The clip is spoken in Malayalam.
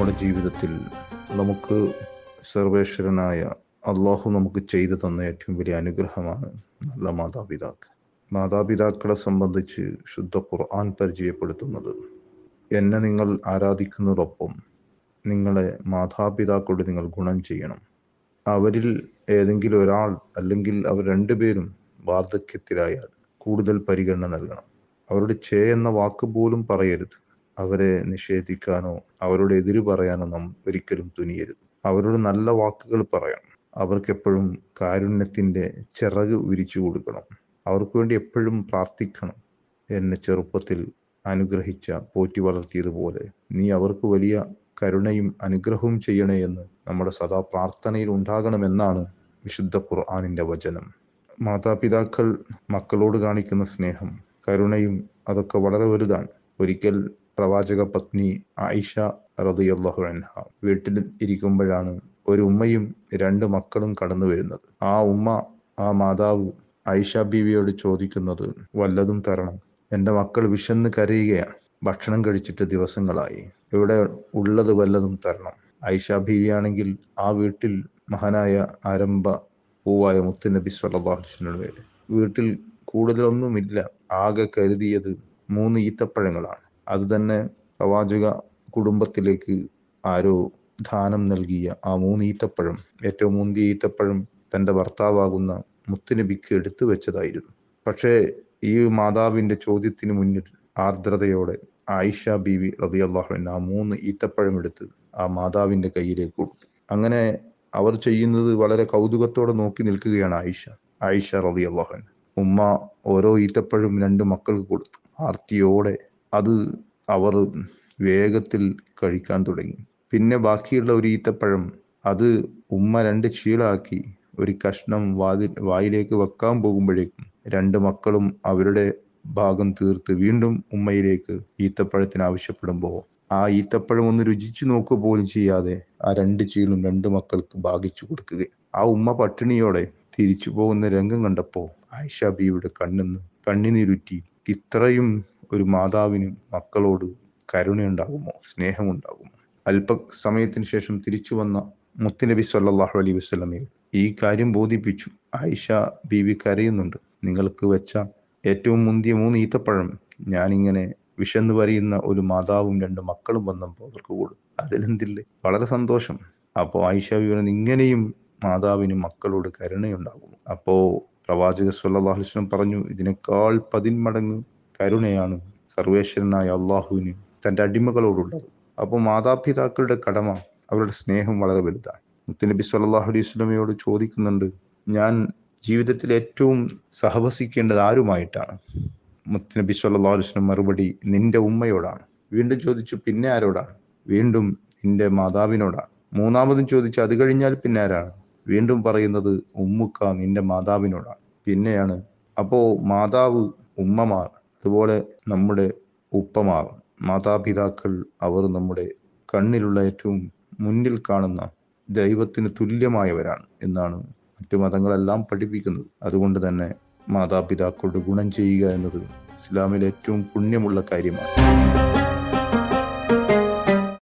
നമ്മുടെ ജീവിതത്തിൽ നമുക്ക് സർവേശ്വരനായ അള്ളാഹു നമുക്ക് ചെയ്തു തന്ന ഏറ്റവും വലിയ അനുഗ്രഹമാണ് നല്ല മാതാപിതാക്കൾ. മാതാപിതാക്കളെ സംബന്ധിച്ച് ശുദ്ധ ഖുർആൻ പരിചയപ്പെടുത്തുന്നത് എന്നെ നിങ്ങൾ ആരാധിക്കുന്നതോടൊപ്പം നിങ്ങളെ മാതാപിതാക്കളോട് നിങ്ങൾ ഗുണം ചെയ്യണം. അവരിൽ ഏതെങ്കിലും ഒരാൾ അല്ലെങ്കിൽ അവർ രണ്ടുപേരും വാർദ്ധക്യത്തിലായാൽ കൂടുതൽ പരിഗണന നൽകണം. അവരുടെ ചേ എന്ന വാക്ക് പോലും പറയരുത്. അവരെ നിഷേധിക്കാനോ അവരോട് എതിര് പറയാനോ നാം ഒരിക്കലും തുനിയരുത്. അവരോട് നല്ല വാക്കുകൾ പറയണം അവർക്കെപ്പോഴും കാരുണ്യത്തിന്റെ ചിറക് വിരിച്ചു കൊടുക്കണം. അവർക്ക് വേണ്ടി എപ്പോഴും പ്രാർത്ഥിക്കണം എന്നെ ചെറുപ്പത്തിൽ അനുഗ്രഹിച്ച പോറ്റി വളർത്തിയതുപോലെ. നീ അവർക്ക് വലിയ കരുണയും അനുഗ്രഹവും ചെയ്യണേ എന്ന് നമ്മുടെ സദാ പ്രാർത്ഥനയിൽ ഉണ്ടാകണമെന്നാണ് വിശുദ്ധ ഖുർആാനിന്റെ വചനം. മാതാപിതാക്കൾ മക്കളോട് കാണിക്കുന്ന സ്നേഹം കരുണയും അതൊക്കെ വളരെ വലുതാണ്. ഒരിക്കൽ പ്രവാചക പത്നി ആയിഷ റളിയല്ലാഹു അൻഹ വീട്ടിൽ ഇരിക്കുമ്പോഴാണ് ഒരു ഉമ്മയും രണ്ട് മക്കളും കടന്നു വരുന്നത്. ആ ഉമ്മ ആ മാതാവ് ആയിഷ ബീവിയോട് ചോദിക്കുന്നത് വല്ലതും തരണം. എന്റെ മക്കൾ വിശന്ന് കരയുകയാണ്. ഭക്ഷണം കഴിച്ചിട്ട് ദിവസങ്ങളായി. ഇവിടെ ഉള്ളത് വല്ലതും തരണം. ഐഷ ബീവിയാണെങ്കിൽ ആ വീട്ടിൽ മഹാനായ ആരംഭ പൂവായ മുത്തുനബി സ്വല്ലാഹുസ്ലിയുടെ വീട്ടിൽ കൂടുതലൊന്നുമില്ല. ആകെ കരുതിയത് മൂന്ന് ഈത്തപ്പഴങ്ങളാണ്. അത് തന്നെ പ്രവാചക കുടുംബത്തിലേക്ക് ആരോ ദാനം നൽകിയ ആ മൂന്ന് ഈത്തപ്പഴം ഏറ്റവും മുന്തിയ ഈത്തപ്പഴം തന്റെ ഭർത്താവാകുന്ന മുത്തുനബിക്ക് എടുത്തു വെച്ചതായിരുന്നു. പക്ഷേ ഈ മാതാവിന്റെ ചോദ്യത്തിന് മുന്നിൽ ആർദ്രതയോടെ ആയിഷ ബീവി അള്ളാഹുവിൻ ആ മൂന്ന് ഈത്തപ്പഴം എടുത്ത് ആ മാതാവിന്റെ കയ്യിലേക്ക് കൊടുത്തു. അങ്ങനെ അവർ ചെയ്യുന്നത് വളരെ കൗതുകത്തോടെ നോക്കി നിൽക്കുകയാണ് ആയിഷ ആയിഷ റബി അള്ളാഹുവിൻ ഉമ്മ ഓരോ ഈത്തപ്പഴം രണ്ട് മക്കൾക്ക് കൊടുത്തു. ആർത്തിയോടെ അത് അവർ വേഗത്തിൽ കഴിക്കാൻ തുടങ്ങി. പിന്നെ ബാക്കിയുള്ള ഒരു ഈത്തപ്പഴം അത് ഉമ്മ രണ്ട് ചീളാക്കി ഒരു കഷ്ണം വാതിൽ വായിലേക്ക് വെക്കാൻ പോകുമ്പോഴേക്കും രണ്ട് മക്കളും അവരുടെ ഭാഗം തീർത്ത് വീണ്ടും ഉമ്മയിലേക്ക് ഈത്തപ്പഴത്തിന് ആവശ്യപ്പെടുമ്പോൾ ആ ഈത്തപ്പഴം ഒന്ന് രുചിച്ചു നോക്കുക പോലും ചെയ്യാതെ ആ രണ്ട് ചീളും രണ്ട് മക്കൾക്ക് ഭാഗിച്ചു കൊടുക്കുക ആ ഉമ്മ പട്ടിണിയോടെ തിരിച്ചു പോകുന്ന രംഗം കണ്ടപ്പോൾ ആയിഷ ബീവിയുടെ കണ്ണിന്ന് കണ്ണിനിരുറ്റി ഇത്രയും ഒരു മാതാവിന് മക്കളോട് കരുണയുണ്ടാകുമോ? സ്നേഹമുണ്ടാകുമോ? അല്പസമയത്തിന് ശേഷം തിരിച്ചു വന്ന മുത്തുനബി സല്ലാഹു അലൈ വസ്ലമയിൽ ഈ കാര്യം ബോധിപ്പിച്ചു. ആയിഷ ബീവി കരയുന്നുണ്ട്. നിങ്ങൾക്ക് വെച്ച ഏറ്റവും മുന്തിയ മൂന്ന് ഈത്തപ്പഴം ഞാനിങ്ങനെ വിശന്ന് വരിയുന്ന ഒരു മാതാവും രണ്ട് മക്കളും വന്നപ്പോൾ അവർക്ക് കൊടുത്തു അതിലെന്തില്ലേ? വളരെ സന്തോഷം. അപ്പോൾ ആയിഷ വിവരം ഇങ്ങനെയും മാതാവിനും മക്കളോട് കരുണയുണ്ടാകും അപ്പോൾ പ്രവാചക സല്ലാഹു വസ്ലം പറഞ്ഞു ഇതിനേക്കാൾ പതിന്മടങ്ങ് കരുണയാണ് സർവേശ്വരനായ അള്ളാഹുവിന് തന്റെ അടിമകളോടുള്ളത്. അപ്പോൾ മാതാപിതാക്കളുടെ കടമ അവരുടെ സ്നേഹം വളരെ വലുതാണ്. മുത്തുനബി സല്ലാഹു അലൈഹി സ്വലമയോട് ചോദിക്കുന്നുണ്ട് ഞാൻ ജീവിതത്തിൽ ഏറ്റവും സഹവസിക്കേണ്ടത് ആരുമായിട്ടാണ്? മുത്തുനബി സല്ലാ അലുസ്ലം മറുപടി നിന്റെ ഉമ്മയോടാണ്. വീണ്ടും ചോദിച്ചു പിന്നെ ആരോടാണ്? വീണ്ടും നിന്റെ മാതാവിനോടാണ്. മൂന്നാമതും ചോദിച്ചു അത് കഴിഞ്ഞാൽ പിന്നെ ആരാണ്? വീണ്ടും പറയുന്നത് ഉമ്മുക്ക നിന്റെ മാതാവിനോടാണ്. പിന്നെയാണ് അപ്പോ മാതാവ് ഉമ്മമാർ അതുപോലെ നമ്മുടെ ഉപ്പമാർ മാതാപിതാക്കൾ അവർ നമ്മുടെ കണ്ണിലുള്ള ഏറ്റവും മുന്നിൽ കാണുന്ന ദൈവത്തിന് തുല്യമായവരാണ് എന്നാണ് മറ്റു മതങ്ങളെല്ലാം പഠിപ്പിക്കുന്നത്. അതുകൊണ്ട് തന്നെ മാതാപിതാക്കളുടെ ഗുണം ചെയ്യുക എന്നത് ഇസ്ലാമിലെ ഏറ്റവും പുണ്യമുള്ള കാര്യമാണ്.